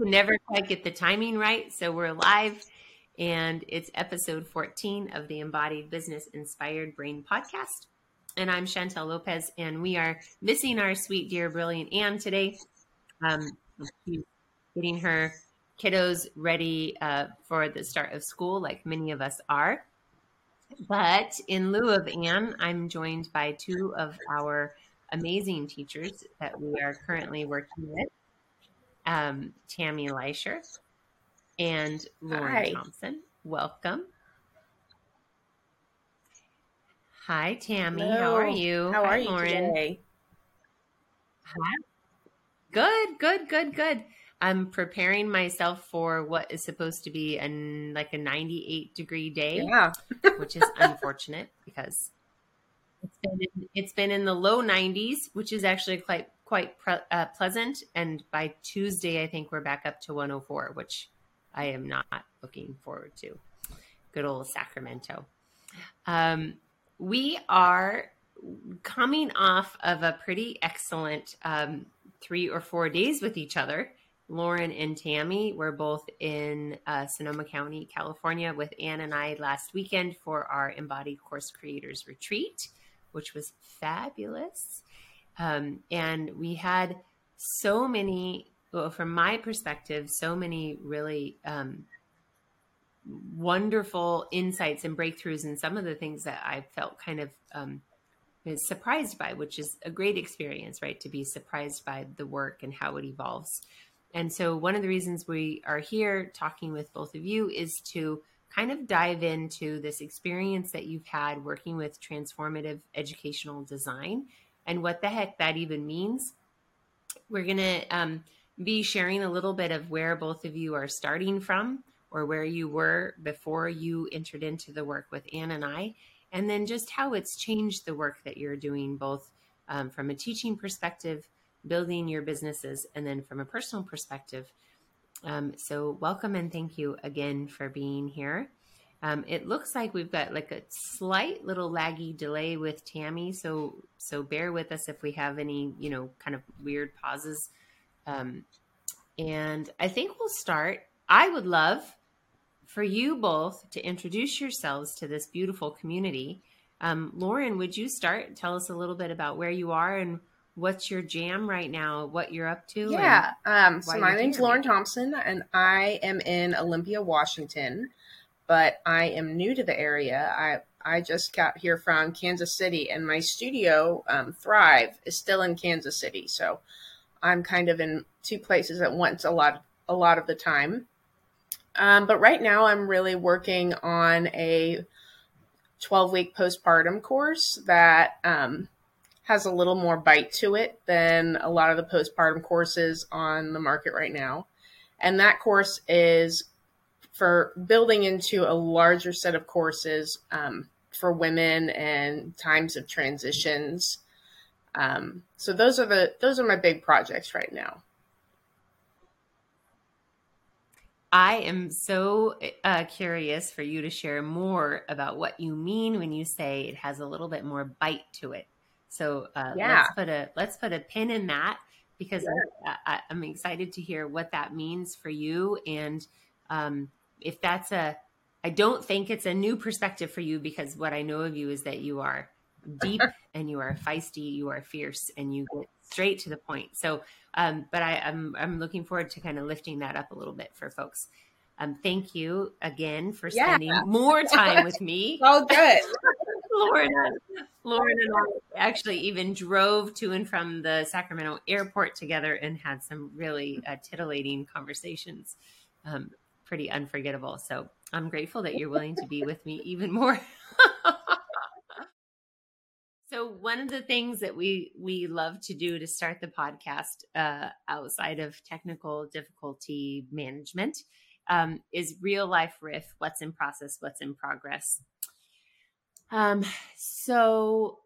Can never quite get the timing right. So we're live and it's episode 14 of the Embodied Business Inspired Brain podcast. And I'm Chantel Lopez, and we are missing our sweet, dear, brilliant Anne today. Um, getting her kiddos ready uh, for the start of school, like many of us are. But in lieu of Anne, I'm joined by two of our amazing teachers that we are currently working with um, Tammy Leisher and Lauren Hi. Thompson. Welcome. Hi, Tammy. Hello. How are you? How are Hi, you Lauren. today? Hi. Good, good, good, good. I'm preparing myself for what is supposed to be an like a 98 degree day, yeah. which is unfortunate because it's been in, it's been in the low 90s, which is actually quite quite pre- uh, pleasant. And by Tuesday, I think we're back up to 104, which I am not looking forward to. Good old Sacramento. Um, we are coming off of a pretty excellent um, three or four days with each other. Lauren and Tammy were both in uh, Sonoma County, California, with Anne and I last weekend for our Embodied Course Creators Retreat, which was fabulous. Um, and we had so many, well, from my perspective, so many really um, wonderful insights and breakthroughs in some of the things that I felt kind of um, surprised by, which is a great experience, right? To be surprised by the work and how it evolves. And so, one of the reasons we are here talking with both of you is to kind of dive into this experience that you've had working with transformative educational design and what the heck that even means. We're going to um, be sharing a little bit of where both of you are starting from or where you were before you entered into the work with Anne and I, and then just how it's changed the work that you're doing, both um, from a teaching perspective, building your businesses, and then from a personal perspective. Um, so, welcome and thank you again for being here. Um, it looks like we've got like a slight little laggy delay with Tammy, so so bear with us if we have any you know kind of weird pauses. Um, and I think we'll start. I would love for you both to introduce yourselves to this beautiful community. Um, Lauren, would you start? Tell us a little bit about where you are and what's your jam right now, what you're up to. Yeah. Um, so my name's Lauren Thompson, and I am in Olympia, Washington but I am new to the area. I I just got here from Kansas City, and my studio, um, Thrive, is still in Kansas City. So I'm kind of in two places at once a lot a lot of the time. Um, but right now, I'm really working on a 12 week postpartum course that um, has a little more bite to it than a lot of the postpartum courses on the market right now. And that course is for building into a larger set of courses um, for women and times of transitions. Um, so those are the those are my big projects right now. I am so uh, curious for you to share more about what you mean when you say it has a little bit more bite to it. So uh, yeah. let's put a let's put a pin in that because yeah. I, am excited to hear what that means for you and um, if that's a I don't think it's a new perspective for you because what I know of you is that you are deep and you are feisty, you are fierce, and you get straight to the point. So, um, but I, am I'm, I'm looking forward to kind of lifting that up a little bit for folks. Um, thank you again for spending yeah. more time with me. oh, good. Lauren, Lauren and I actually even drove to and from the Sacramento airport together and had some really uh, titillating conversations. Um, pretty unforgettable. So I'm grateful that you're willing to be with me even more. so one of the things that we we love to do to start the podcast uh, outside of technical difficulty management um, is real life riff. What's in process? What's in progress? Um, so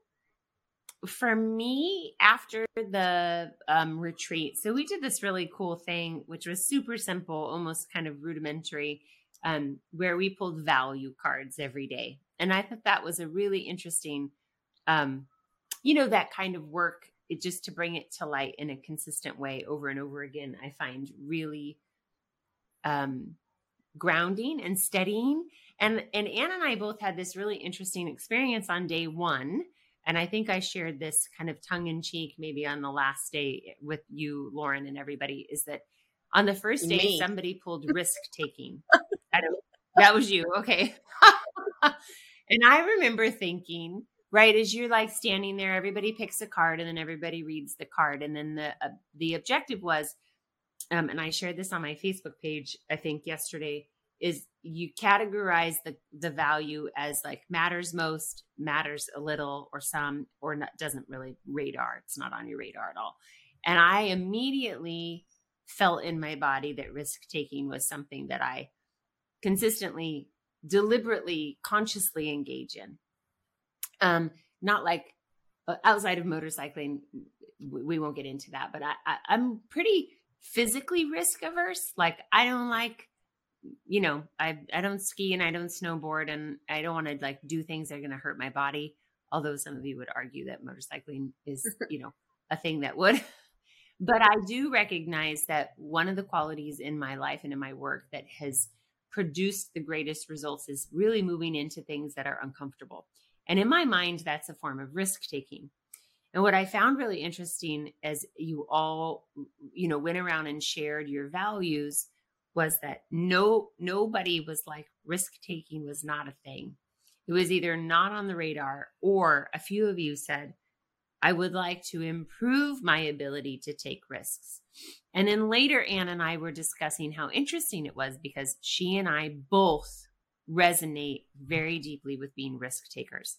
for me after the um, retreat so we did this really cool thing which was super simple almost kind of rudimentary um, where we pulled value cards every day and i thought that was a really interesting um, you know that kind of work it just to bring it to light in a consistent way over and over again i find really um, grounding and steadying. And and Anne and I both had this really interesting experience on day one. And I think I shared this kind of tongue in cheek, maybe on the last day with you, Lauren, and everybody. Is that on the first day Me. somebody pulled risk taking? that was you, okay? and I remember thinking, right as you're like standing there, everybody picks a card, and then everybody reads the card, and then the uh, the objective was um, and I shared this on my Facebook page, I think yesterday, is you categorize the the value as like matters most, matters a little, or some, or not, doesn't really radar. It's not on your radar at all. And I immediately felt in my body that risk taking was something that I consistently, deliberately, consciously engage in. Um, not like uh, outside of motorcycling, we won't get into that, but I, I I'm pretty physically risk averse. Like I don't like, you know, I I don't ski and I don't snowboard and I don't want to like do things that are going to hurt my body. Although some of you would argue that motorcycling is, you know, a thing that would. but I do recognize that one of the qualities in my life and in my work that has produced the greatest results is really moving into things that are uncomfortable. And in my mind, that's a form of risk taking. And what I found really interesting as you all, you know, went around and shared your values was that no nobody was like risk taking was not a thing. It was either not on the radar or a few of you said, I would like to improve my ability to take risks. And then later, Anne and I were discussing how interesting it was because she and I both resonate very deeply with being risk takers.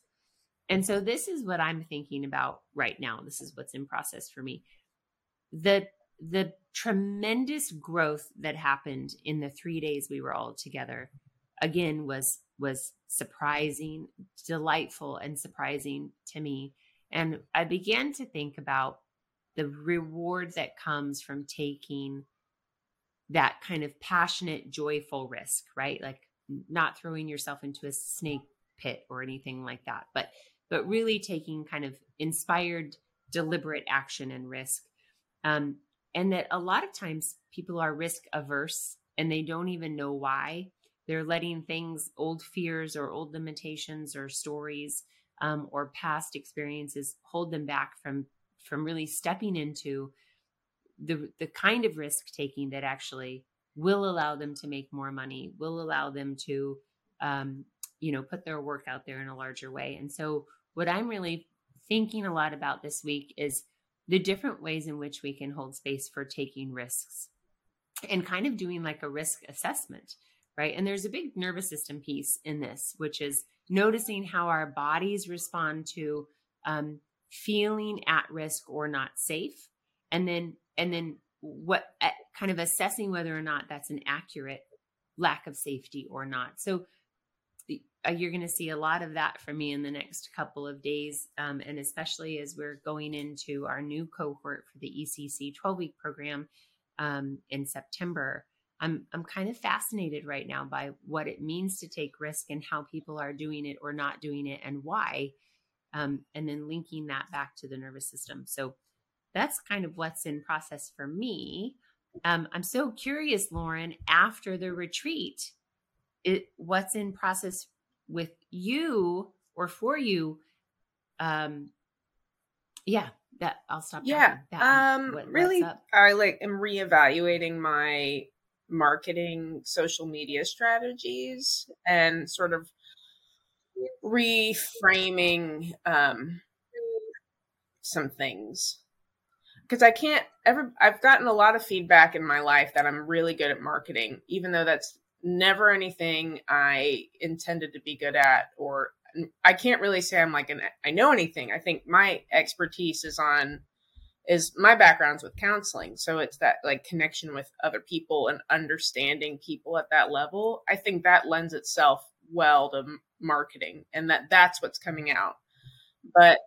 And so this is what I'm thinking about right now. This is what's in process for me. The the tremendous growth that happened in the 3 days we were all together again was was surprising, delightful and surprising to me. And I began to think about the reward that comes from taking that kind of passionate, joyful risk, right? Like not throwing yourself into a snake pit or anything like that, but but really taking kind of inspired, deliberate action and risk. Um, and that a lot of times people are risk averse and they don't even know why. They're letting things, old fears or old limitations or stories um, or past experiences hold them back from from really stepping into the the kind of risk taking that actually will allow them to make more money, will allow them to um, you know put their work out there in a larger way and so what i'm really thinking a lot about this week is the different ways in which we can hold space for taking risks and kind of doing like a risk assessment right? And there's a big nervous system piece in this which is noticing how our bodies respond to um, feeling at risk or not safe and then and then what kind of assessing whether or not that's an accurate lack of safety or not. So uh, you're going to see a lot of that from me in the next couple of days. Um, and especially as we're going into our new cohort for the ECC 12 week program um, in September. I'm, I'm kind of fascinated right now by what it means to take risk and how people are doing it or not doing it and why. Um, and then linking that back to the nervous system. So that's kind of what's in process for me. Um, I'm so curious, Lauren, after the retreat, it, what's in process with you or for you um yeah that i'll stop yeah um really i like am reevaluating my marketing social media strategies and sort of reframing um some things. Because I can't ever I've gotten a lot of feedback in my life that I'm really good at marketing even though that's never anything I intended to be good at, or I can't really say I'm like an I know anything. I think my expertise is on is my background's with counseling, so it's that like connection with other people and understanding people at that level. I think that lends itself well to marketing, and that that's what's coming out. But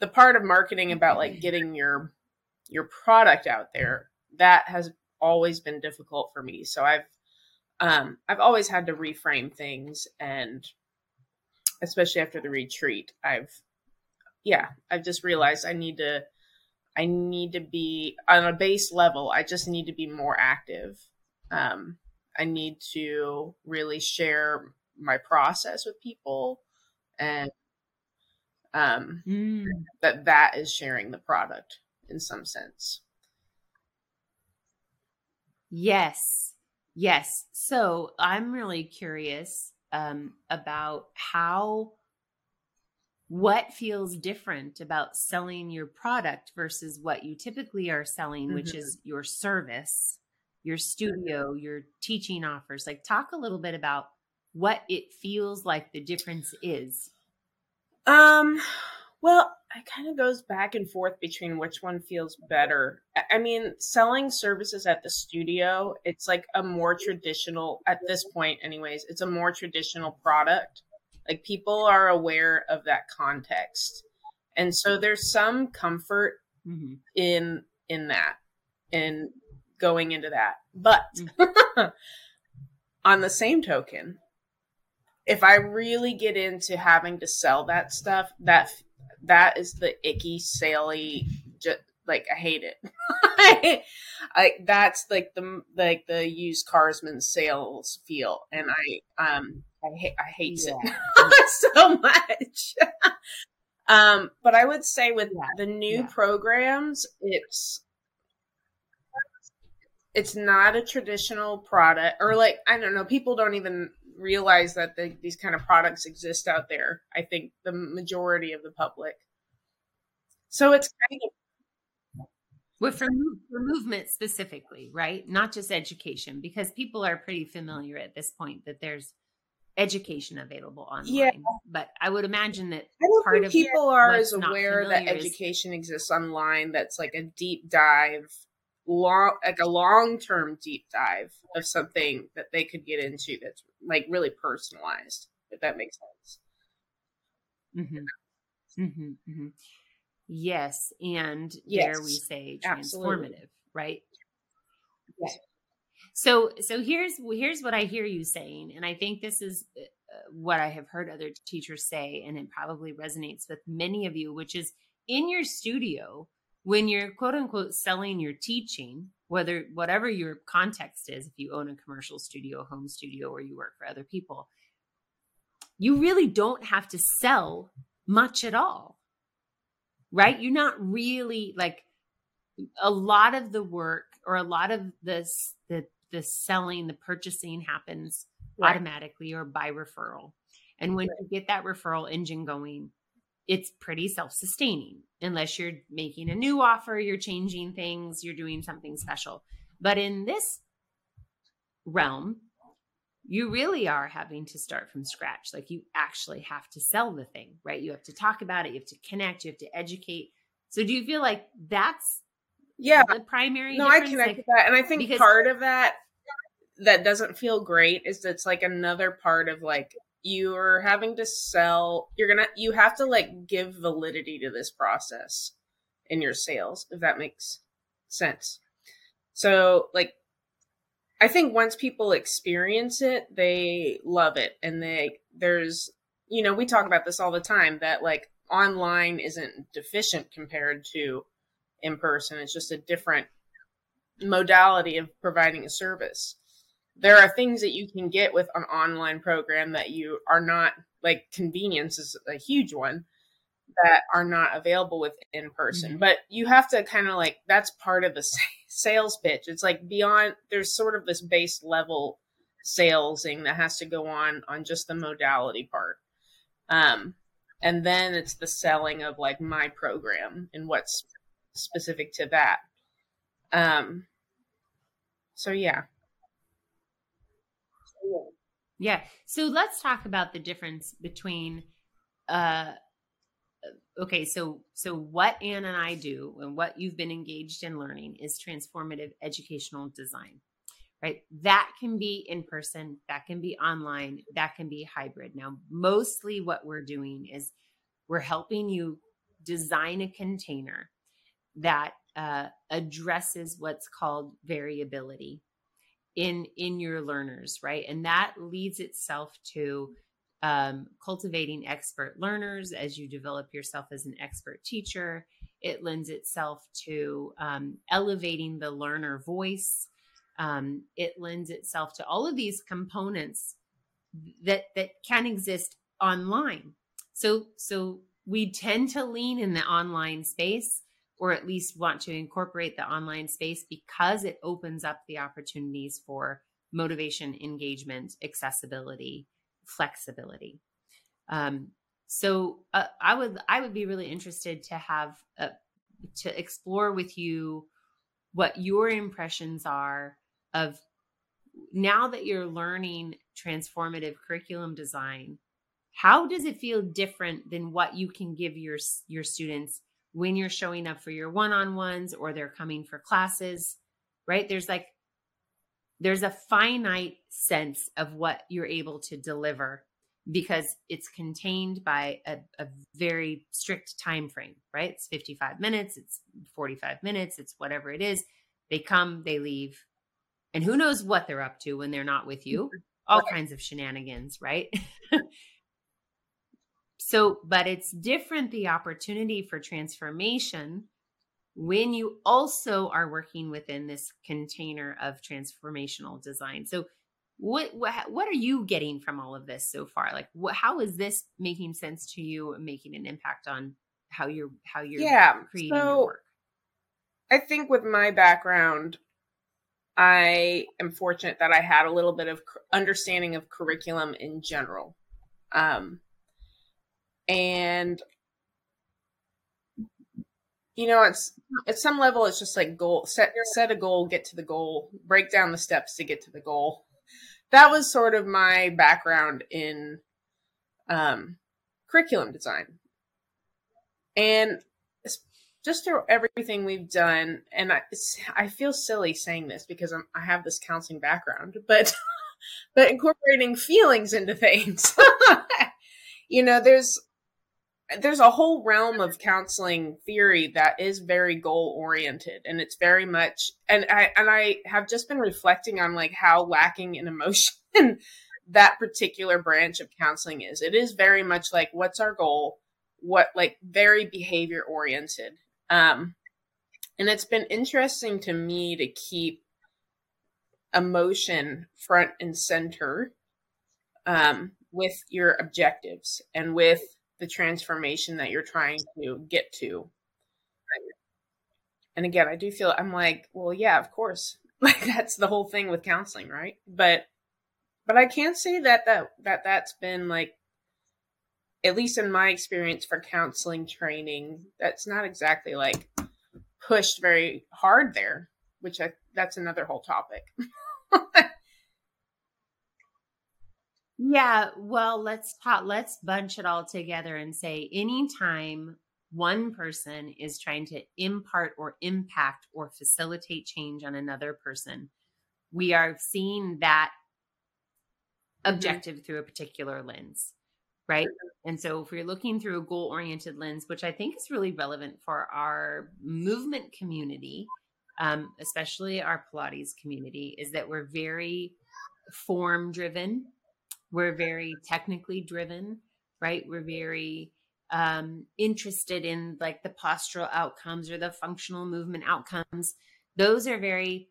the part of marketing about like mm-hmm. getting your your product out there that has always been difficult for me. So I've um, I've always had to reframe things, and especially after the retreat, I've yeah, I've just realized I need to I need to be on a base level. I just need to be more active. Um, I need to really share my process with people and um, mm. that that is sharing the product in some sense. Yes. Yes. So I'm really curious um, about how what feels different about selling your product versus what you typically are selling, mm-hmm. which is your service, your studio, your teaching offers. Like, talk a little bit about what it feels like the difference is. Um, well, it kind of goes back and forth between which one feels better. I mean, selling services at the studio, it's like a more traditional, at this point, anyways, it's a more traditional product. Like people are aware of that context. And so there's some comfort mm-hmm. in in that in going into that. But mm-hmm. on the same token, if I really get into having to sell that stuff, that that is the icky, saley, just like I hate it. I that's like the like the used carsman sales feel, and I um I hate I hate yeah. it so much. um, but I would say with yeah. the new yeah. programs, it's it's not a traditional product, or like I don't know, people don't even realize that the, these kind of products exist out there. I think the majority of the public. So it's kind of well, for, for movement specifically, right? Not just education, because people are pretty familiar at this point that there's education available online. Yeah. But I would imagine that part of people are as aware that education is, exists online that's like a deep dive long like a long term deep dive of something that they could get into that's like really personalized if that makes sense mm-hmm. Mm-hmm. Mm-hmm. yes and yes. there we say transformative Absolutely. right yes. so so here's here's what i hear you saying and i think this is uh, what i have heard other teachers say and it probably resonates with many of you which is in your studio when you're quote unquote selling your teaching, whether whatever your context is, if you own a commercial studio, home studio, or you work for other people, you really don't have to sell much at all. Right? You're not really like a lot of the work or a lot of this the the selling, the purchasing happens right. automatically or by referral. And when right. you get that referral engine going, it's pretty self-sustaining unless you're making a new offer, you're changing things, you're doing something special. But in this realm, you really are having to start from scratch. Like you actually have to sell the thing, right? You have to talk about it, you have to connect, you have to educate. So do you feel like that's yeah the primary no i connect like, with that and i think because- part of that that doesn't feel great is that it's like another part of like you're having to sell you're gonna you have to like give validity to this process in your sales if that makes sense. So like i think once people experience it they love it and they there's you know we talk about this all the time that like online isn't deficient compared to in person. It's just a different modality of providing a service there are things that you can get with an online program that you are not like convenience is a huge one that are not available with in person. Mm-hmm. But you have to kind of like that's part of the sales pitch. It's like beyond there's sort of this base level salesing that has to go on on just the modality part. Um and then it's the selling of like my program and what's specific to that. Um so yeah. Yeah. So let's talk about the difference between uh okay, so so what Anne and I do and what you've been engaged in learning is transformative educational design. Right? That can be in person, that can be online, that can be hybrid. Now, mostly what we're doing is we're helping you design a container that uh, addresses what's called variability in in your learners right? And that leads itself to um, cultivating expert learners as you develop yourself as an expert teacher. It lends itself to um, elevating the learner voice. Um, it lends itself to all of these components that that can exist online. So so we tend to lean in the online space or at least want to incorporate the online space because it opens up the opportunities for motivation, engagement, accessibility, flexibility. Um, so uh, I would I would be really interested to have uh, to explore with you what your impressions are of now that you're learning transformative curriculum design how does it feel different than what you can give your your students when you're showing up for your one-on-ones or they're coming for classes right? There's like there's a finite sense of what you're able to deliver because it's contained by a, a, very strict time frame right? It's 55 minutes it's 45 minutes it's whatever it is. They come they leave and who knows what they're up to when they're not with you? Mm-hmm. all right. kinds of shenanigans right so but it's different the opportunity for transformation when you also are working within this container of transformational design. So what, what what are you getting from all of this so far? Like what, how is this making sense to you and making an impact on how you're how you're yeah, creating so your work? I think with my background i am fortunate that i had a little bit of understanding of curriculum in general. Um and you know it's at some level it's just like goal set set a goal get to the goal break down the steps to get to the goal that was sort of my background in um, curriculum design. And just through everything we've done, and I, I feel silly saying this because I'm, I have this counseling background, but but incorporating feelings into things, you know, there's there's a whole realm of counseling theory that is very goal oriented and it's very much and I and I have just been reflecting on like how lacking in emotion that particular branch of counseling is. It is very much like what's our goal? What like very behavior oriented. Um and it's been interesting to me to keep emotion front and center um with your objectives and with the transformation that you're trying to get to. And again, I do feel I'm like, well, yeah, of course. Like that's the whole thing with counseling, right? But but I can't say that that that that's been like at least in my experience for counseling training, that's not exactly like pushed very hard there, which I that's another whole topic. Yeah, well, let's talk, let's bunch it all together and say anytime one person is trying to impart or impact or facilitate change on another person, we are seeing that mm-hmm. objective mm-hmm. through a particular lens, right? And so if we're looking through a goal oriented lens, which I think is really relevant for our movement community, um, especially our Pilates community, is that we're very form driven we're very technically driven, right? We're very um, interested in like the postural outcomes or the functional movement outcomes. Those are very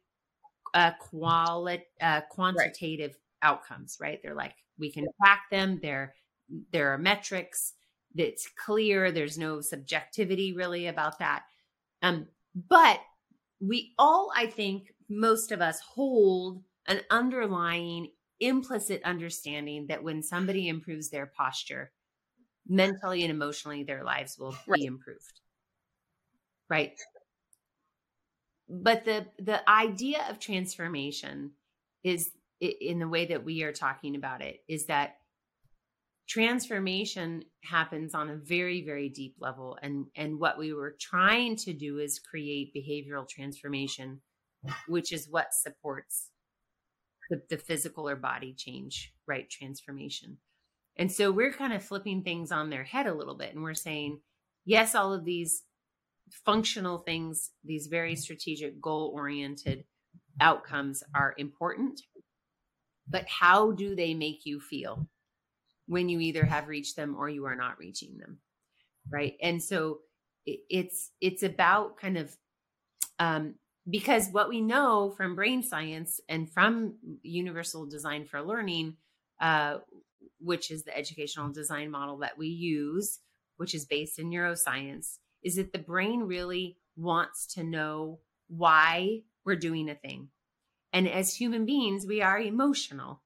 uh, quali- uh, quantitative right. outcomes, right? They're like we can track them. There, there are metrics. It's clear. There's no subjectivity really about that. Um, but we all, I think, most of us hold an underlying implicit understanding that when somebody improves their posture, mentally and emotionally, their lives will right. be improved. Right. But the the idea of transformation is in the way that we are talking about it is that transformation happens on a very very deep level and and what we were trying to do is create behavioral transformation which is what supports the, the physical or body change, right? Transformation. And so we're kind of flipping things on their head a little bit. And we're saying, yes, all of these functional things, these very strategic, goal oriented outcomes are important. But how do they make you feel when you either have reached them or you are not reaching them? Right. And so it's it's about kind of um, because what we know from brain science and from universal design for learning uh, which is the educational design model that we use which is based in neuroscience is that the brain really wants to know why we're doing a thing. And as human beings we are emotional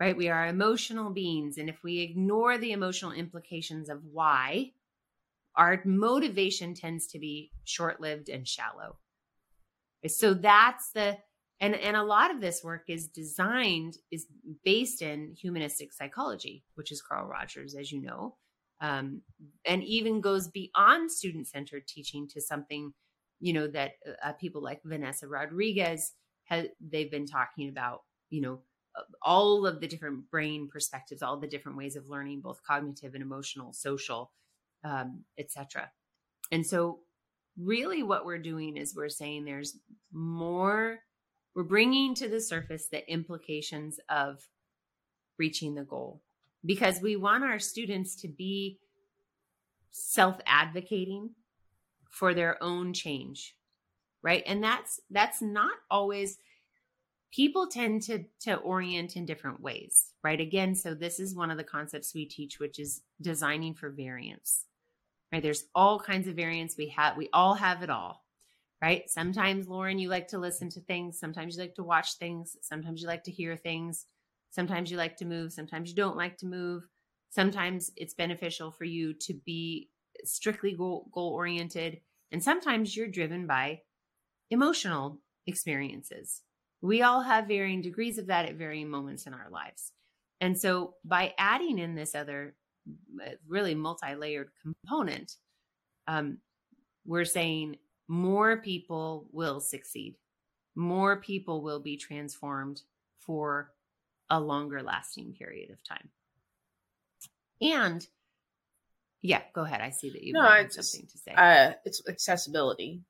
right? We are emotional beings. And if we ignore the emotional implications of why our motivation tends to be short-lived and shallow so that's the and and a lot of this work is designed is based in humanistic psychology, which is Carl Rogers, as you know, um, and even goes beyond student-centered teaching to something you know that uh, people like Vanessa Rodriguez has they've been talking about you know all of the different brain perspectives, all the different ways of learning, both cognitive and emotional, social, um, etc. And so really what we're doing is we're saying there's more we're bringing to the surface the implications of reaching the goal. Because we want our students to be self-advocating for their own change right? And that's that's not always people tend to to orient in different ways right? Again so this is one of the concepts we teach which is designing for variance right? There's all kinds of variants. We have, we all have it all, right? Sometimes, Lauren, you like to listen to things. Sometimes you like to watch things. Sometimes you like to hear things. Sometimes you like to move. Sometimes you don't like to move. Sometimes it's beneficial for you to be strictly goal, oriented. And sometimes you're driven by emotional experiences. We all have varying degrees of that at varying moments in our lives. And so by adding in this other really multi-layered component um, we're saying more people will succeed. More people will be transformed for a longer lasting period of time. And yeah go ahead. I see that you no, have something to say. uh, it's accessibility.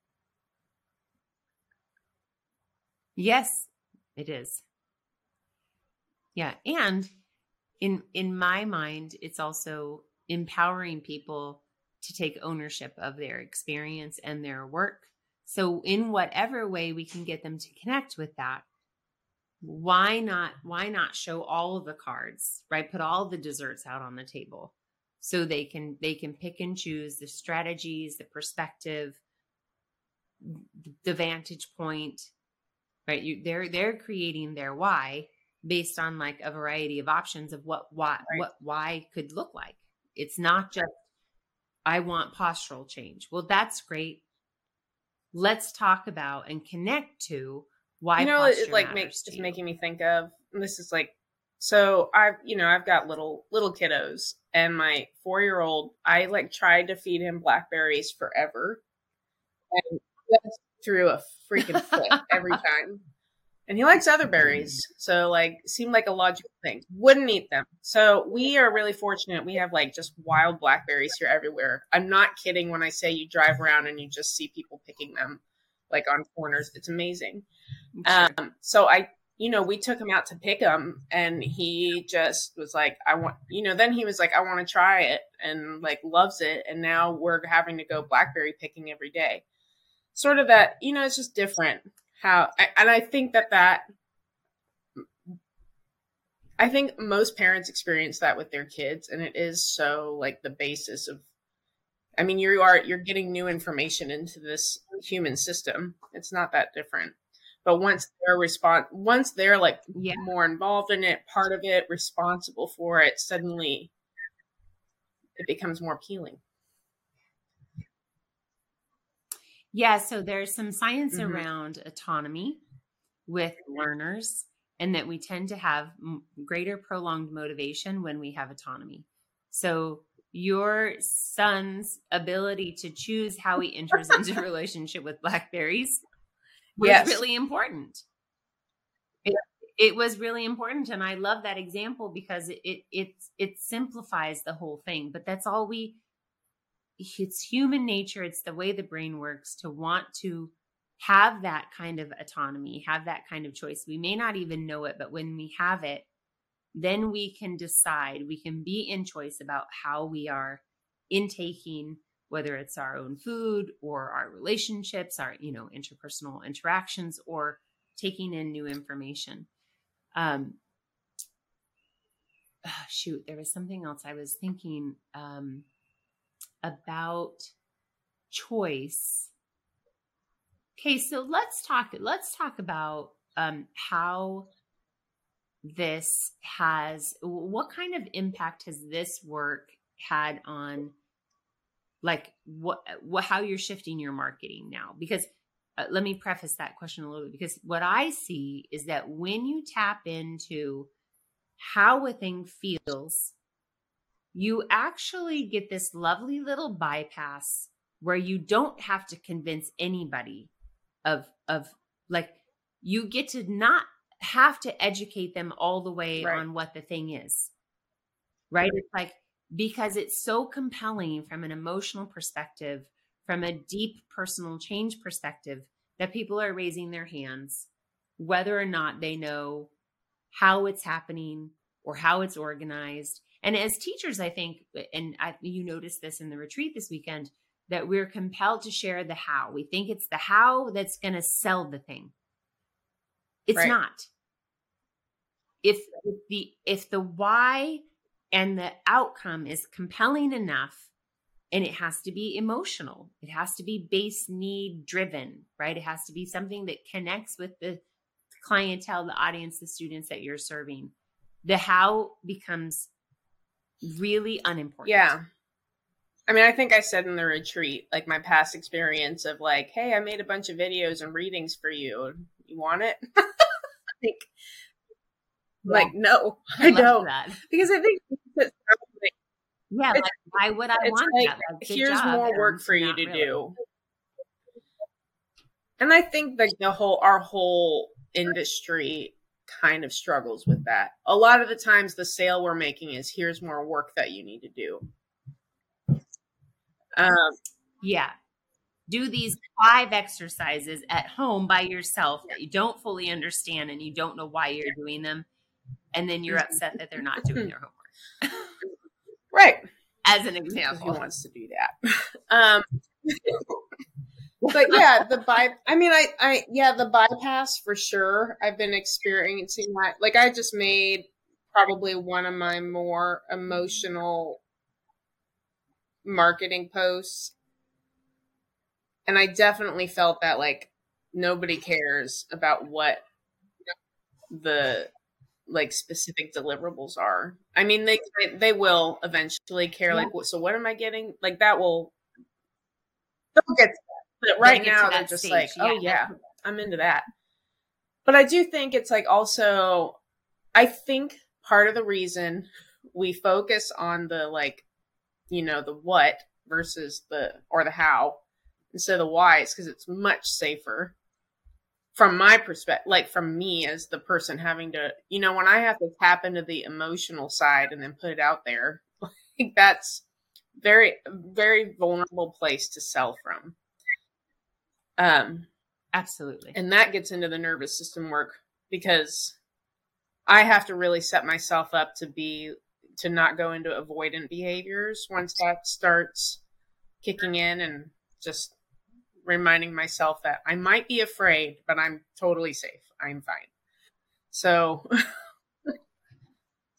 Yes it is. Yeah and in in my mind it's also empowering people to take ownership of their experience and their work. So in whatever way we can get them to connect with that why not why not show all of the cards right? Put all the desserts out on the table so they can they can pick and choose the strategies the perspective the vantage point right? You they're they're creating their why based on like a variety of options of what why right. what why could look like. It's not just I want postural change. Well, that's great. Let's talk about and connect to why you know it like makes it's making me think of this is like so I've you know I've got little little kiddos and my four year old I like tried to feed him blackberries forever and through a freaking fit every time and he likes other berries so like seemed like a logical thing. Wouldn't eat them. So we are really fortunate. We have like just wild blackberries here everywhere. I'm not kidding when i say you drive around and you just see people picking them like on corners. It's amazing. Um, so i you know we took him out to pick them and he just was like i want you know then he was like i want to try it and like loves it. And now we're having to go blackberry picking every day. Sort of that you know it's just different how and i think that that i think most parents experience that with their kids and it is so like the basis of i mean you are you're getting new information into this human system. It's not that different. But once they're respond once they're like yeah. more involved in it part of it responsible for it suddenly it becomes more appealing Yeah, so there's some science mm-hmm. around autonomy with learners, and that we tend to have greater prolonged motivation when we have autonomy. So your son's ability to choose how he enters into a relationship with blackberries was yes. really important. It, it was really important, and I love that example because it it it, it simplifies the whole thing. But that's all we it's human nature it's the way the brain works to want to have that kind of autonomy have that kind of choice we may not even know it but when we have it then we can decide we can be in choice about how we are intaking whether it's our own food or our relationships, our, you know, interpersonal interactions or taking in new information. Um, oh, shoot, there was something else I was thinking um, about choice. Okay, so let's talk. Let's talk about um, how this has. What kind of impact has this work had on, like what what how you're shifting your marketing now? Because uh, let me preface that question a little bit. Because what I see is that when you tap into how a thing feels, you actually get this lovely little bypass where you don't have to convince anybody of of like you get to not have to educate them all the way right. on what the thing is. Right? It's like because it's so compelling from an emotional perspective, from a deep personal change perspective, that people are raising their hands, whether or not they know how it's happening or how it's organized. And as teachers, I think, and I, you noticed this in the retreat this weekend, that we're compelled to share the how. We think it's the how that's going to sell the thing. It's right. not. If, if the if the why and the outcome is compelling enough and it has to be emotional it has to be base need driven right it has to be something that connects with the clientele the audience the students that you're serving the how becomes really unimportant yeah i mean i think i said in the retreat like my past experience of like hey i made a bunch of videos and readings for you you want it like yeah. like no i, I don't that. because i think yeah, like, why would I want like, that? Like, here's more work for you to really. do. And I think like the whole our whole industry kind of struggles with that. A lot of the times the sale we're making is here's more work that you need to do. Um yeah. Do these five exercises at home by yourself that you don't fully understand and you don't know why you're doing them and then you're upset that they're not doing their homework. Right. As an example. Who wants to do that? um, but yeah, the by I mean I I yeah, the bypass for sure. I've been experiencing that. Like I just made probably one of my more emotional marketing posts. And I definitely felt that like nobody cares about what the like specific deliverables are. I mean, they they will eventually care. Yeah. Like, so what am I getting? Like that will. They'll get But right now, they're just stage. like, oh yeah, yeah, I'm into that. But I do think it's like also, I think part of the reason we focus on the like, you know, the what versus the or the how instead of the why is because it's much safer from my perspective, like from me as the person having to, you know, when I have to tap into the emotional side and then put it out there, like that's very, very vulnerable place to sell from. Um, absolutely. And that gets into the nervous system work because I have to really set myself up to be, to not go into avoidant behaviors once that starts kicking in and just reminding myself that I might be afraid, but I'm totally safe. I'm fine. So,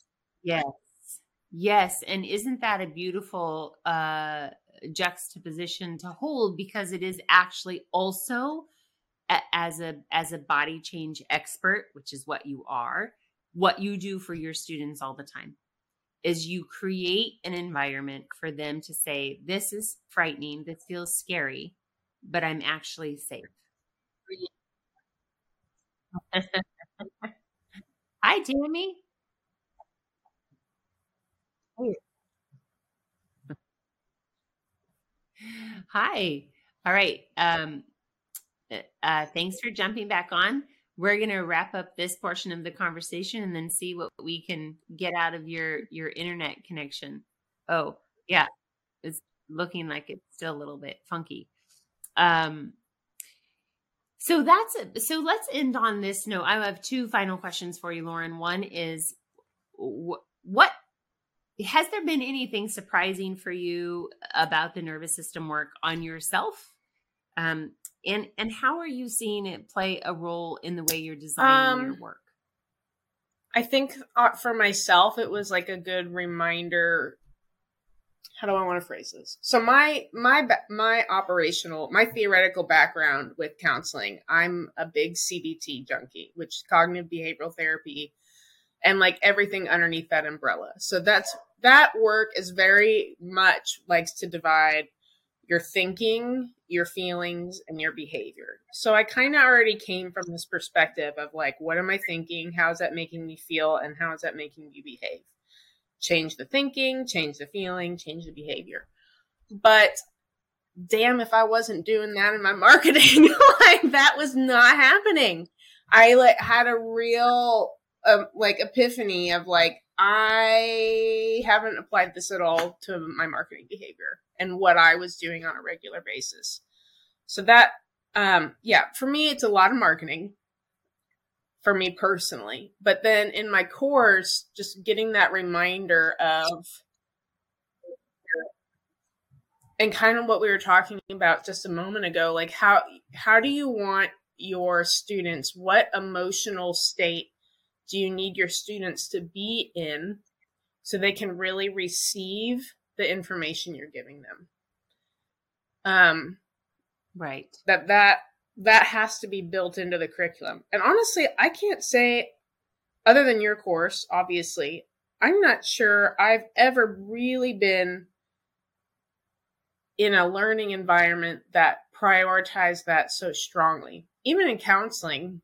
yes. Yes, and isn't that a beautiful uh juxtaposition to hold because it is actually also a, as a as a body change expert, which is what you are, what you do for your students all the time is you create an environment for them to say this is frightening, this feels scary but I'm actually safe. Hi, Tammy. Hi. All right. Um, uh, uh, thanks for jumping back on. We're going to wrap up this portion of the conversation and then see what we can get out of your your internet connection. Oh, yeah. It's looking like it's still a little bit funky. Um, so that's. So let's end on this note. I have two final questions for you, Lauren. One is wh- what has there been anything surprising for you about the nervous system work on yourself? Um, and and how are you seeing it play a role in the way you're designing um, your work? I think uh, for myself, it was like a good reminder. How do I want to phrase this? So my my my operational my theoretical background with counseling, I'm a big CBT junkie, which is cognitive behavioral therapy, and like everything underneath that umbrella. So that's that work is very much likes to divide your thinking, your feelings, and your behavior. So I kind of already came from this perspective of like, what am I thinking? How's that making me feel? And how is that making me behave? Change the thinking, change the feeling, change the behavior. But damn, if I wasn't doing that in my marketing, like that was not happening. I like had a real um, like epiphany of like I haven't applied this at all to my marketing behavior and what I was doing on a regular basis. So that, um, yeah, for me, it's a lot of marketing for me personally. But then in my course, just getting that reminder of, and kind of what we were talking about just a moment ago, like how how do you want your students? What emotional state do you need your students to be in so they can really receive the information you're giving them? Um right. that that that has to be built into the curriculum. And honestly i can't say other than your course obviously i'm not sure i've ever really been in a learning environment that prioritized that so strongly. Even in counseling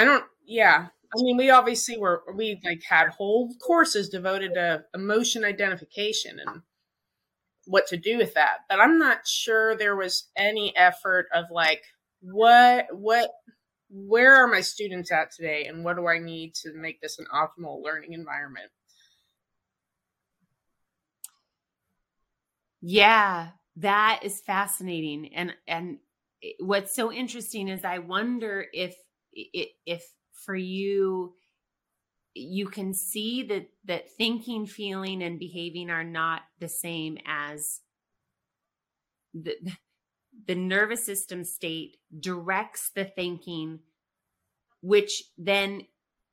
I don't. Yeah, I mean, we obviously were we like had whole courses devoted to emotion identification and what to do with that, but I'm not sure there was any effort of like what what where are my students at today and what do I need to make this an optimal learning environment? Yeah, that is fascinating. And and what's so interesting is I wonder if if for you you can see that that thinking feeling and behaving are not the same as the the nervous system state directs the thinking which then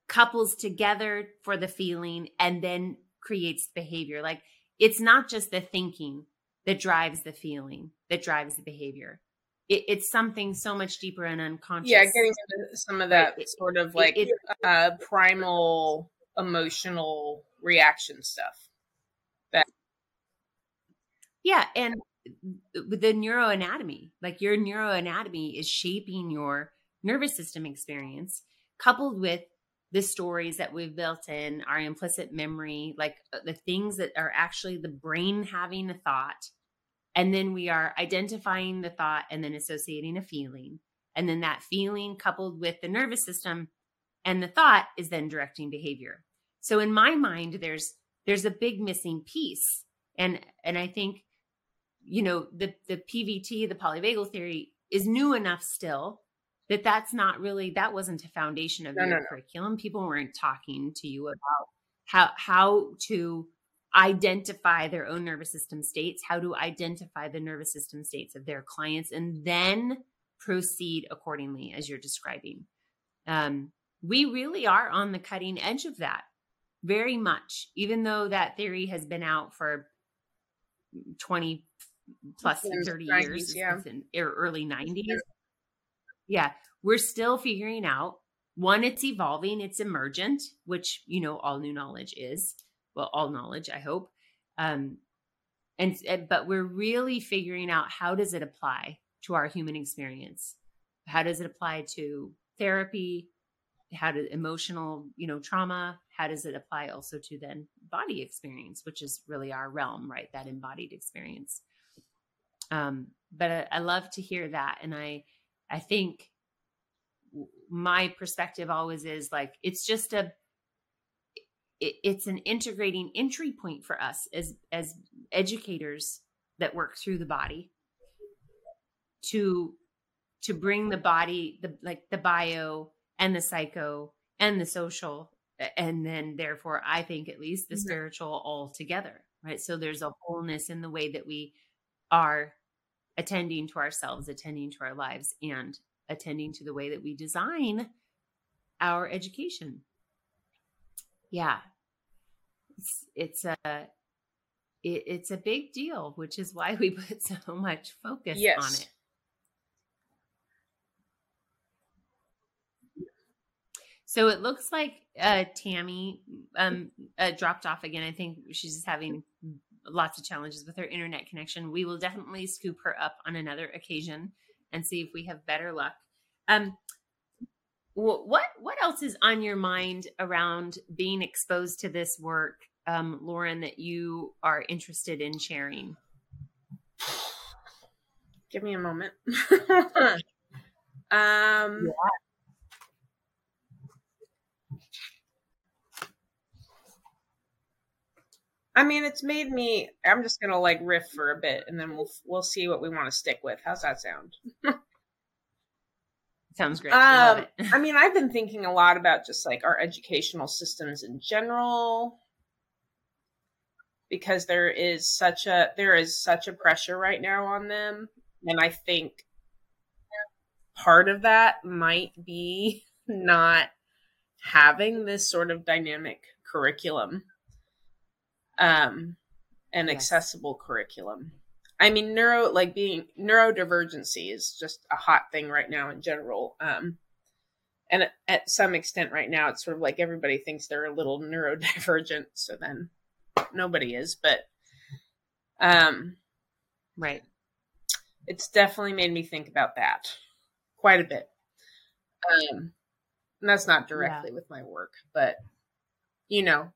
couples together for the feeling and then creates behavior. Like it's not just the thinking that drives the feeling that drives the behavior it, it's something so much deeper and unconscious. Yeah, getting into some of that it, sort of like it, uh, primal emotional reaction stuff. That yeah, and with the neuroanatomy, like your neuroanatomy is shaping your nervous system experience, coupled with the stories that we've built in, our implicit memory, like uh, the things that are actually the brain having a thought and then we are identifying the thought and then associating a feeling. And then that feeling coupled with the nervous system and the thought is then directing behavior. So in my mind, there's there's a big missing piece. And and I think, you know, the the PVT, the polyvagal theory, is new enough still that that's not really that wasn't a foundation of no, your no, no. curriculum. People weren't talking to you about how how to identify their own nervous system states, how to identify the nervous system states of their clients, and then proceed accordingly as you're describing. Um, we really are on the cutting edge of that very much, even though that theory has been out for 20 plus 30 90s, years, yeah. in early 90s. Yeah, we're still figuring out one, it's evolving, it's emergent, which, you know, all new knowledge is well, all knowledge, I hope. Um, and but we're really figuring out how does it apply to our human experience? How does it apply to therapy? How to emotional, you know, trauma? How does it apply also to then body experience, which is really our realm, right? That embodied experience. Um, but I, I love to hear that, and I, I think my perspective always is like it's just a it, it's an integrating entry point for us as as educators that work through the body to to bring the body the like the bio and the psycho and the social and then therefore i think at least the mm-hmm. spiritual all together right so there's a wholeness in the way that we are attending to ourselves attending to our lives and attending to the way that we design our education yeah it's it's a it, it's a big deal which is why we put so much focus yes. on it So it looks like uh, Tammy um, uh, dropped off again. I think she's just having lots of challenges with her internet connection. We will definitely scoop her up on another occasion and see if we have better luck. Um, what what else is on your mind around being exposed to this work, um, Lauren, that you are interested in sharing? Give me a moment. um, yeah. I mean, it's made me. I'm just gonna like riff for a bit, and then we'll we'll see what we want to stick with. How's that sound? Sounds great. Um, I mean, I've been thinking a lot about just like our educational systems in general, because there is such a there is such a pressure right now on them, and I think part of that might be not having this sort of dynamic curriculum um, an yes. accessible curriculum. I mean, neuro like being neurodivergency is just a hot thing right now in general. Um, and at, some extent, right now, it's sort of like everybody thinks they're a little neurodivergent, so then nobody is. But, um, right, it's definitely made me think about that quite a bit. Um, and that's not directly yeah. with my work, but you know,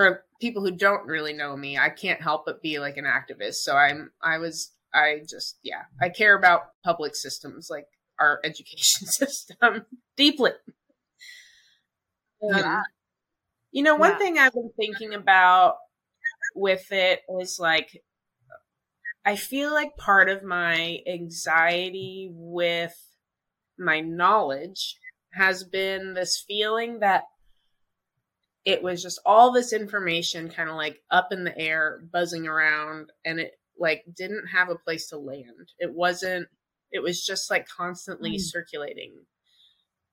for people who don't really know me, I can't help but be like an activist. So I'm I was I just yeah, I care about public systems like our education system deeply. Um, you know, one yeah. thing I've been thinking about with it is like I feel like part of my anxiety with my knowledge has been this feeling that it was just all this information kind of like up in the air, buzzing around, and it like didn't have a place to land. It wasn't, it was just like constantly mm. circulating.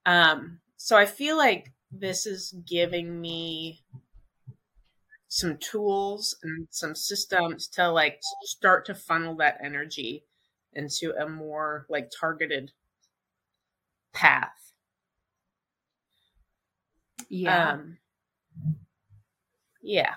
Um, so I feel like this is giving me some tools and some systems to like start to funnel that energy into a more like targeted path. Yeah. Um, yeah.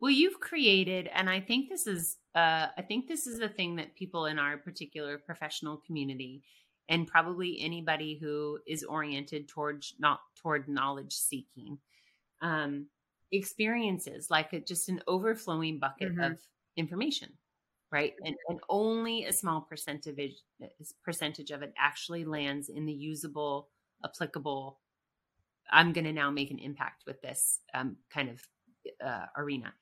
Well, you've created, and I think this is, uh, I think this is the thing that people in our particular professional community, and probably anybody who is oriented towards not toward knowledge seeking, um, experiences like a, just an overflowing bucket mm-hmm. of information, right? And, and only a small percentage percentage of it actually lands in the usable, applicable I'm going to now make an impact with this um, kind of uh, arena.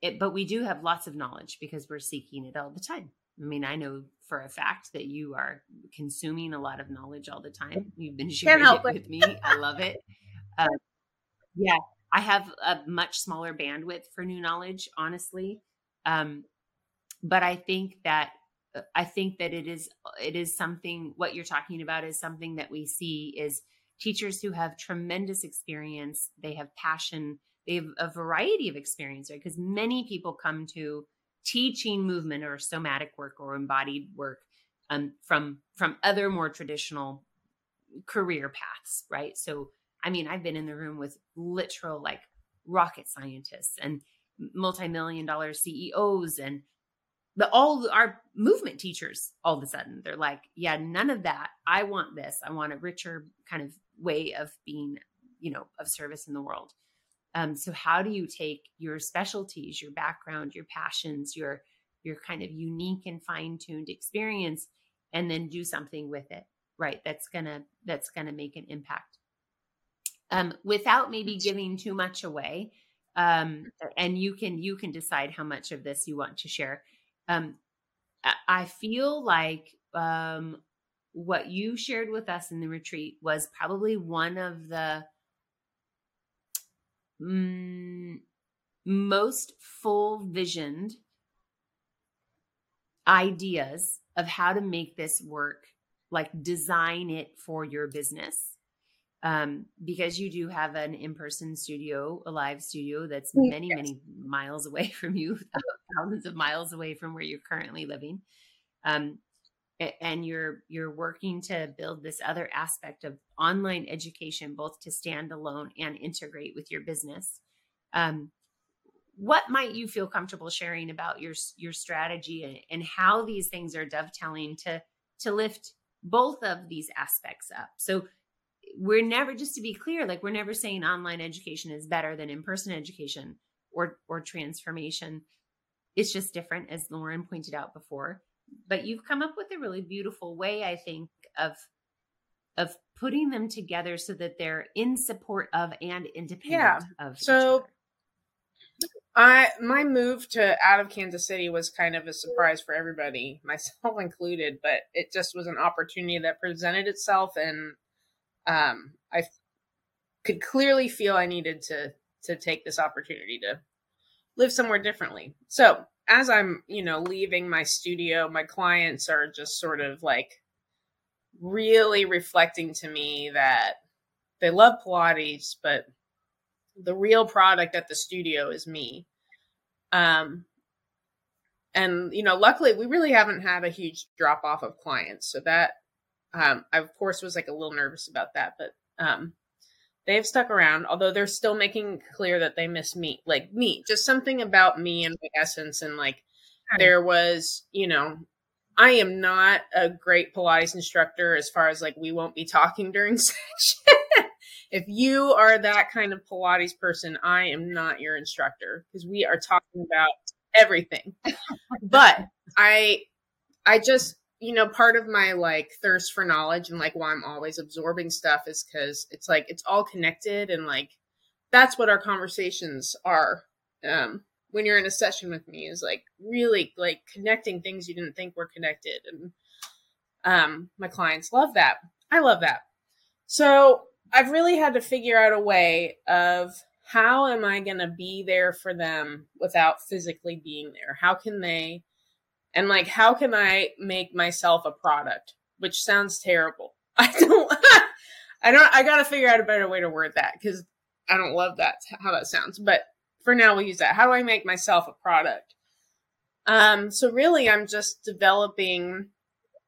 It, but we do have lots of knowledge because we're seeking it all the time. I mean, I know for a fact that you are consuming a lot of knowledge all the time. You've been sharing it with me. I love it. Uh, yeah, I have a much smaller bandwidth for new knowledge, honestly. Um, but I think that uh, I think that it is it is something. What you're talking about is something that we see is teachers who have tremendous experience, they have passion, they have a variety of experience, right? Because many people come to teaching movement or somatic work or embodied work um, from from other more traditional career paths, right? So, I mean, I've been in the room with literal like rocket scientists and multi-million dollar CEOs and the all our movement teachers all of a sudden they're like yeah none of that i want this i want a richer kind of way of being you know of service in the world. Um, so how do you take your specialties your background your passions your your kind of unique and fine-tuned experience and then do something with it right? That's gonna that's gonna make an impact. Um, without maybe giving too much away um, and you can you can decide how much of this you want to share. Um, I feel like um, what you shared with us in the retreat was probably one of the mm, most full visioned ideas of how to make this work, like design it for your business. Um, because you do have an in-person studio, a live studio that's many, yes. many miles away from you, thousands of miles away from where you're currently living. Um, and you're you're working to build this other aspect of online education both to stand alone and integrate with your business. Um, what might you feel comfortable sharing about your your strategy and, and how these things are dovetailing to to lift both of these aspects up? So we're never just to be clear like we're never saying online education is better than in-person education or or transformation. It's just different as lauren pointed out before but you've come up with a really beautiful way i think of of putting them together so that they're in support of and independent yeah. of so I my move to out of Kansas City was kind of a surprise for everybody, myself included, but it just was an opportunity that presented itself and um, I could clearly feel I needed to to take this opportunity to live somewhere differently. So, as I'm, you know, leaving my studio, my clients are just sort of like really reflecting to me that they love Pilates, but the real product at the studio is me. Um, and you know, luckily we really haven't had a huge drop off of clients. So that, um, I of course was like a little nervous about that, but, um, they've stuck around, although they're still making clear that they miss me, like me, just something about me and my essence. And like, there was, you know, I am not a great Pilates instructor as far as like we won't be talking during session if you are that kind of Pilates person, I am not your instructor because we are talking about everything. but I, I just, you know, part of my like thirst for knowledge and like why I'm always absorbing stuff is because it's like it's all connected and like that's what our conversations are. Um, when you're in a session with me is like really like connecting things you didn't think were connected and um my clients love that i love that so I've really had to figure out a way of how am I going to be there for them without physically being there? How can they, and like, how can I make myself a product? Which sounds terrible. I don't, I don't, I got to figure out a better way to word that because I don't love that, how that sounds. But for now, we'll use that. How do I make myself a product? Um, so really, I'm just developing,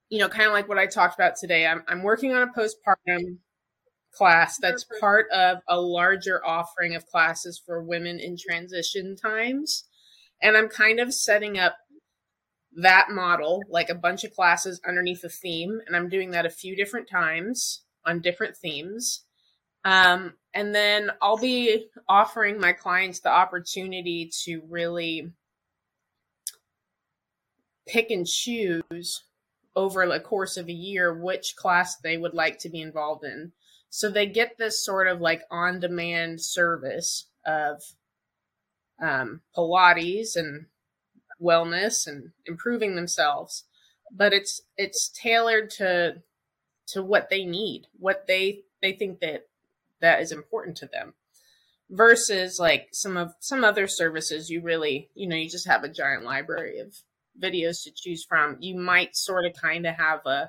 you know, kind of like what I talked about today. I'm, I'm working on a postpartum class that's part of a larger offering of classes for women in transition times. And I'm kind of setting up that model, like a bunch of classes underneath a theme. And I'm doing that a few different times on different themes. Um, and then I'll be offering my clients the opportunity to really pick and choose over the course of a year which class they would like to be involved in. So they get this sort of like on demand service of um, Pilates and wellness and improving themselves, but it's it's tailored to to what they need, what they they think that that is important to them versus like some of some other services you really you know you just have a giant library of videos to choose from you might sort of kind of have a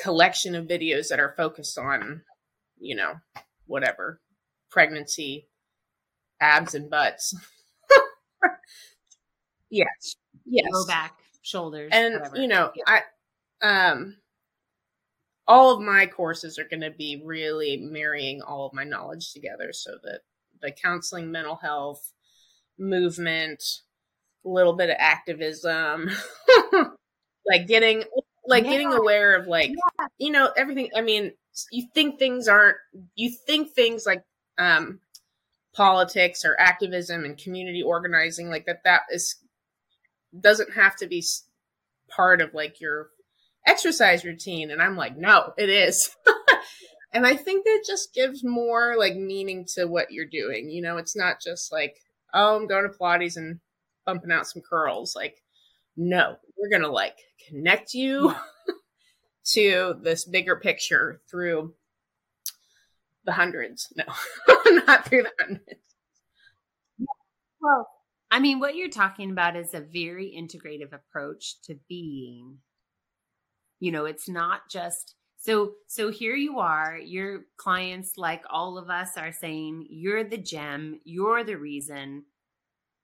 collection of videos that are focused on, you know, whatever pregnancy, abs and butts. Yes, yes, low back, shoulders, and whatever. you know, yeah. I um, all of my courses are going to be really marrying all of my knowledge together, so that the counseling, mental health, movement, a little bit of activism, like getting like yeah. getting aware of like yeah. you know everything i mean you think things aren't you think things like um politics or activism and community organizing like that that is doesn't have to be part of like your exercise routine and i'm like no it is and i think that just gives more like meaning to what you're doing you know it's not just like oh i'm going to pilates and bumping out some curls like no we're gonna like connect you to this bigger picture through the hundreds. No, not through the hundreds. Well, I mean, what you're talking about is a very integrative approach to being. You know, it's not just so so here you are, your clients like all of us are saying you're the gem, you're the reason.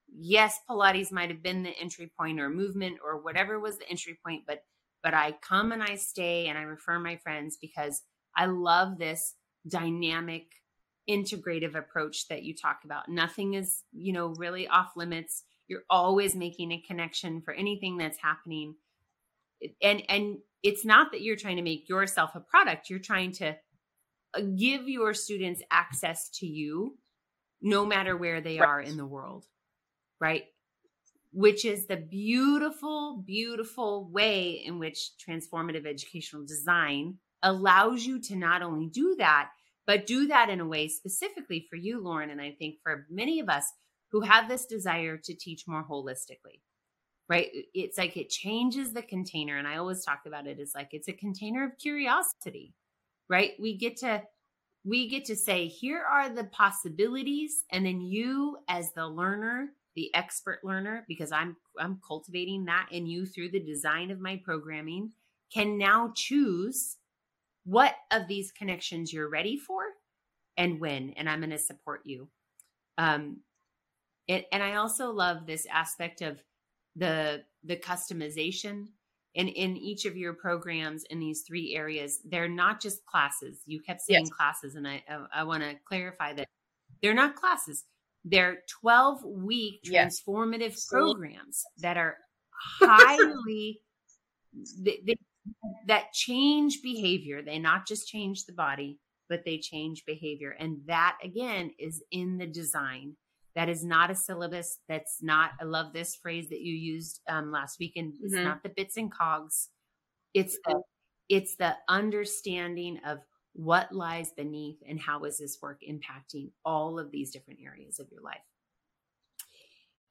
Yes, Pilates might have been the entry point or movement or whatever was the entry point, but but I come and I stay and I refer my friends because I love this dynamic integrative approach that you talk about. Nothing is, you know, really off limits. You're always making a connection for anything that's happening. And and it's not that you're trying to make yourself a product, you're trying to uh, give your students access to you no matter where they right. are in the world. Right? Which is the beautiful beautiful way in which transformative educational design allows you to not only do that but do that in a way specifically for you, Lauren, and I think for many of us who have this desire to teach more holistically, right? It's like it changes the container. And I always talk about it as like it's a container of curiosity, right? We get to we get to say here are the possibilities and then you as the learner the expert learner because i'm i'm cultivating that in you through the design of my programming can now choose what of these connections you're ready for and when and i'm going to support you. Um it, and i also love this aspect of the the customization. And in each of your programs in these three areas they're not just classes. You kept saying yes. classes and i i, I want to clarify that they're not classes. They're 12 week transformative yes. programs that are highly they, they, that change behavior. They not just change the body, but they change behavior. And that again is in the design. That is not a syllabus. That's not, I love this phrase that you used um, last weekend. It's mm-hmm. not the bits and cogs. It's the, it's the understanding of what lies beneath and how is this work impacting all of these different areas of your life.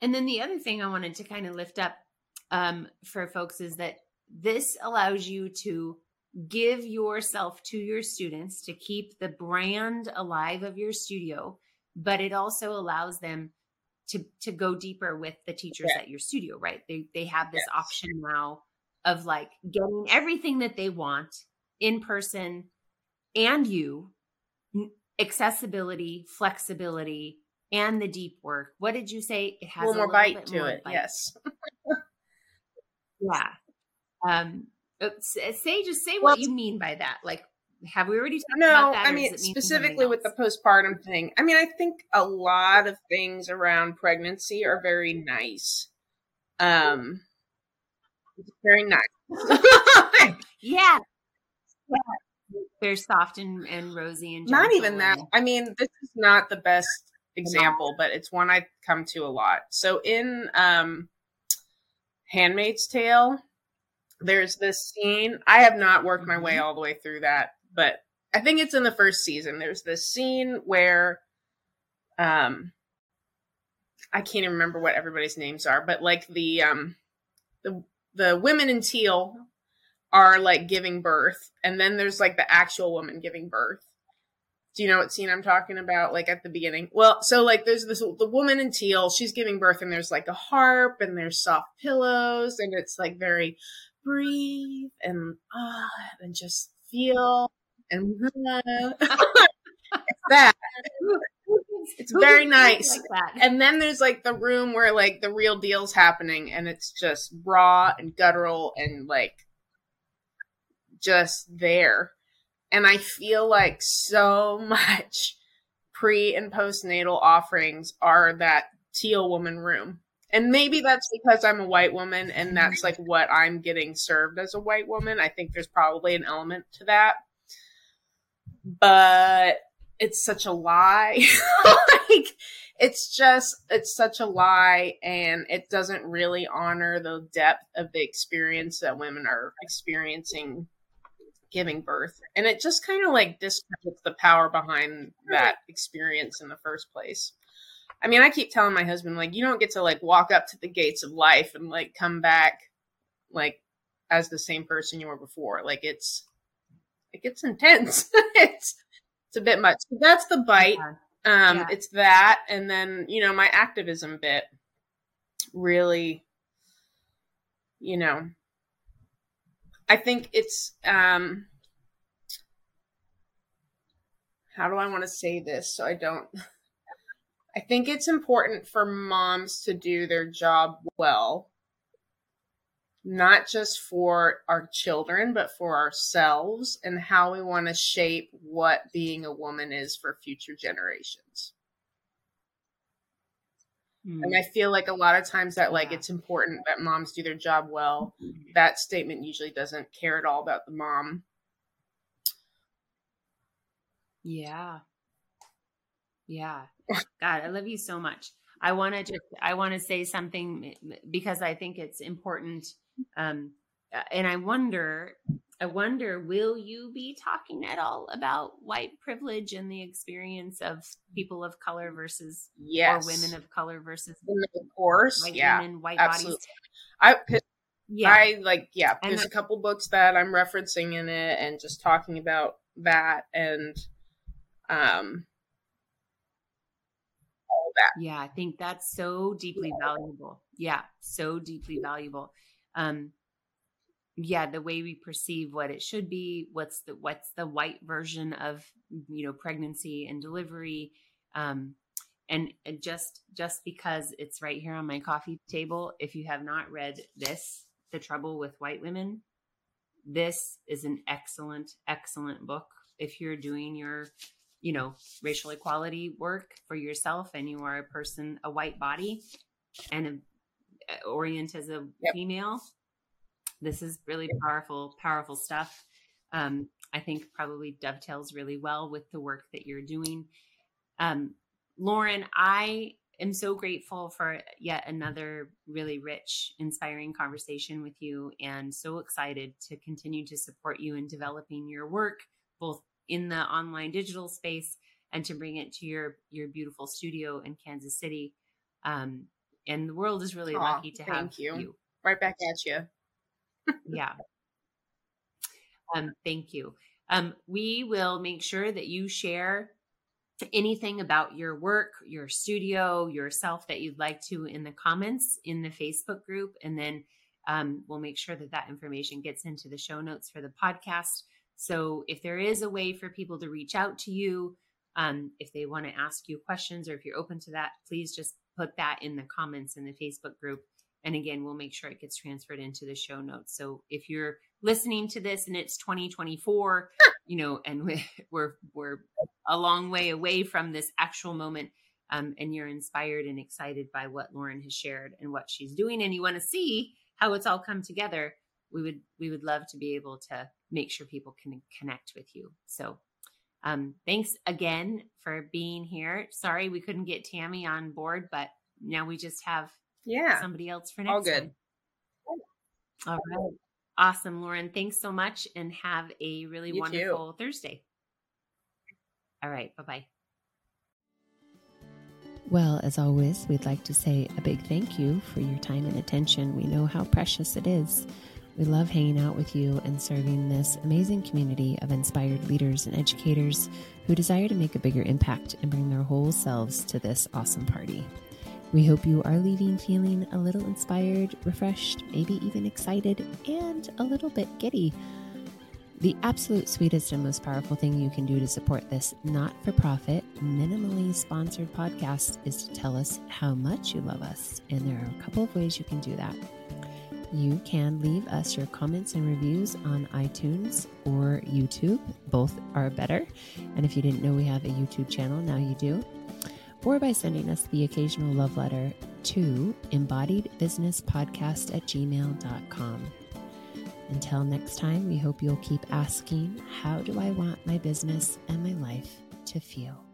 And then the other thing I wanted to kind of lift up um, for folks is that this allows you to give yourself to your students to keep the brand alive of your studio, but it also allows them to to go deeper with the teachers yeah. at your studio, right? They they have this yes. option now of like getting everything that they want in person and you accessibility, flexibility, and the deep work. What did you say? It has a little, more bite to it. Bite. Yes. yeah. Um, uh, say just say well, what you mean by that. Like, have we already talked no, about that? I mean, specifically with the postpartum thing. I mean, I think a lot of things around pregnancy are very nice. Um, very nice. yeah. yeah. Very soft and, and rosy and not even that. I mean, this is not the best example, but it's one I come to a lot. So in um Handmaid's Tale, there's this scene. I have not worked my way mm-hmm. all the way through that, but I think it's in the first season. There's this scene where um I can't even remember what everybody's names are, but like the um the the women in teal are like giving birth and then there's like the actual woman giving birth. Do you know what scene I'm talking about? Like at the beginning. Well, so like there's this the woman in teal, she's giving birth and there's like a harp and there's soft pillows and it's like very breathe and ah and just feel and it's that. It's very nice. Like and then there's like the room where like the real deal's happening and it's just raw and guttural and like just there. And I feel like so much pre and postnatal offerings are that teal woman room and maybe that's because I'm a white woman and mm-hmm. that's like what I'm getting served as a white woman. I think there's probably an element to that. But it's such a lie. like it's just it's such a lie and it doesn't really honor the depth of the experience that women are experiencing giving birth. And it just kind of like discredits the power behind that experience in the first place. I mean, I keep telling my husband, like, you don't get to like walk up to the gates of life and like come back like as the same person you were before. Like it's it gets intense. it's it's a bit much. that's the bite. Um, yeah. It's that, and then you know my activism bit really, you know, I think it's um, how do I want to say this so I don't. I think it's important for moms to do their job well not just for our children, but for ourselves and how we want to shape what being a woman is for future generations. Mm. And I feel like a lot of times that like yeah. it's important that moms do their job well. Mm-hmm. That statement usually doesn't care at all about the mom. Yeah. Yeah. God, I love you so much. I want to just I want to say something because I think it's important um, uh, and I wonder, I wonder, will you be talking at all about white privilege and the experience of people of color versus yes. or women of color versus of course, white yeah, women, white absolutely. bodies? I yeah, I like yeah. There's a couple books that I'm referencing in it and just talking about that and um that. Yeah, I think that's so deeply valuable. Yeah, so deeply valuable um yeah the way we perceive what it should be what's the what's the white version of you know pregnancy and delivery um and just just because it's right here on my coffee table if you have not read this the trouble with white women this is an excellent excellent book if you're doing your you know racial equality work for yourself and you are a person a white body and orient as a yep. female. This is really powerful, powerful stuff. Um, I think probably dovetails really well with the work that you're doing. Um, Lauren, I am so grateful for yet another really rich, inspiring conversation with you, and so excited to continue to support you in developing your work, both in the online digital space and to bring it to your your beautiful studio in Kansas City. Um, and the world is really lucky to have you. you. Right back at you. yeah. Um, thank you. Um, we will make sure that you share anything about your work, your studio, yourself that you'd like to in the comments in the Facebook group. And then um, we'll make sure that that information gets into the show notes for the podcast. So if there is a way for people to reach out to you, um, if they want to ask you questions or if you're open to that, please just put that in the comments in the Facebook group. And again, we'll make sure it gets transferred into the show notes. So if you're listening to this and it's 2024, you know, and we're we're a long way away from this actual moment, um, and you're inspired and excited by what Lauren has shared and what she's doing, and you want to see how it's all come together, we would we would love to be able to make sure people can connect with you. So um, thanks again for being here. Sorry we couldn't get Tammy on board, but now we just have yeah somebody else for next All good. Time. All right. Awesome, Lauren. Thanks so much and have a really you wonderful too. Thursday. All right. Bye bye. Well, as always, we'd like to say a big thank you for your time and attention. We know how precious it is. We love hanging out with you and serving this amazing community of inspired leaders and educators who desire to make a bigger impact and bring their whole selves to this awesome party. We hope you are leaving feeling a little inspired, refreshed, maybe even excited, and a little bit giddy. The absolute sweetest and most powerful thing you can do to support this not for profit, minimally sponsored podcast is to tell us how much you love us. And there are a couple of ways you can do that you can leave us your comments and reviews on iTunes or YouTube. Both are better. And if you didn't know we have a YouTube channel, now you do. Or by sending us the occasional love letter to embodiedbusinesspodcast at gmail.com. Until next time, we hope you'll keep asking, How do I want my business and my life to feel?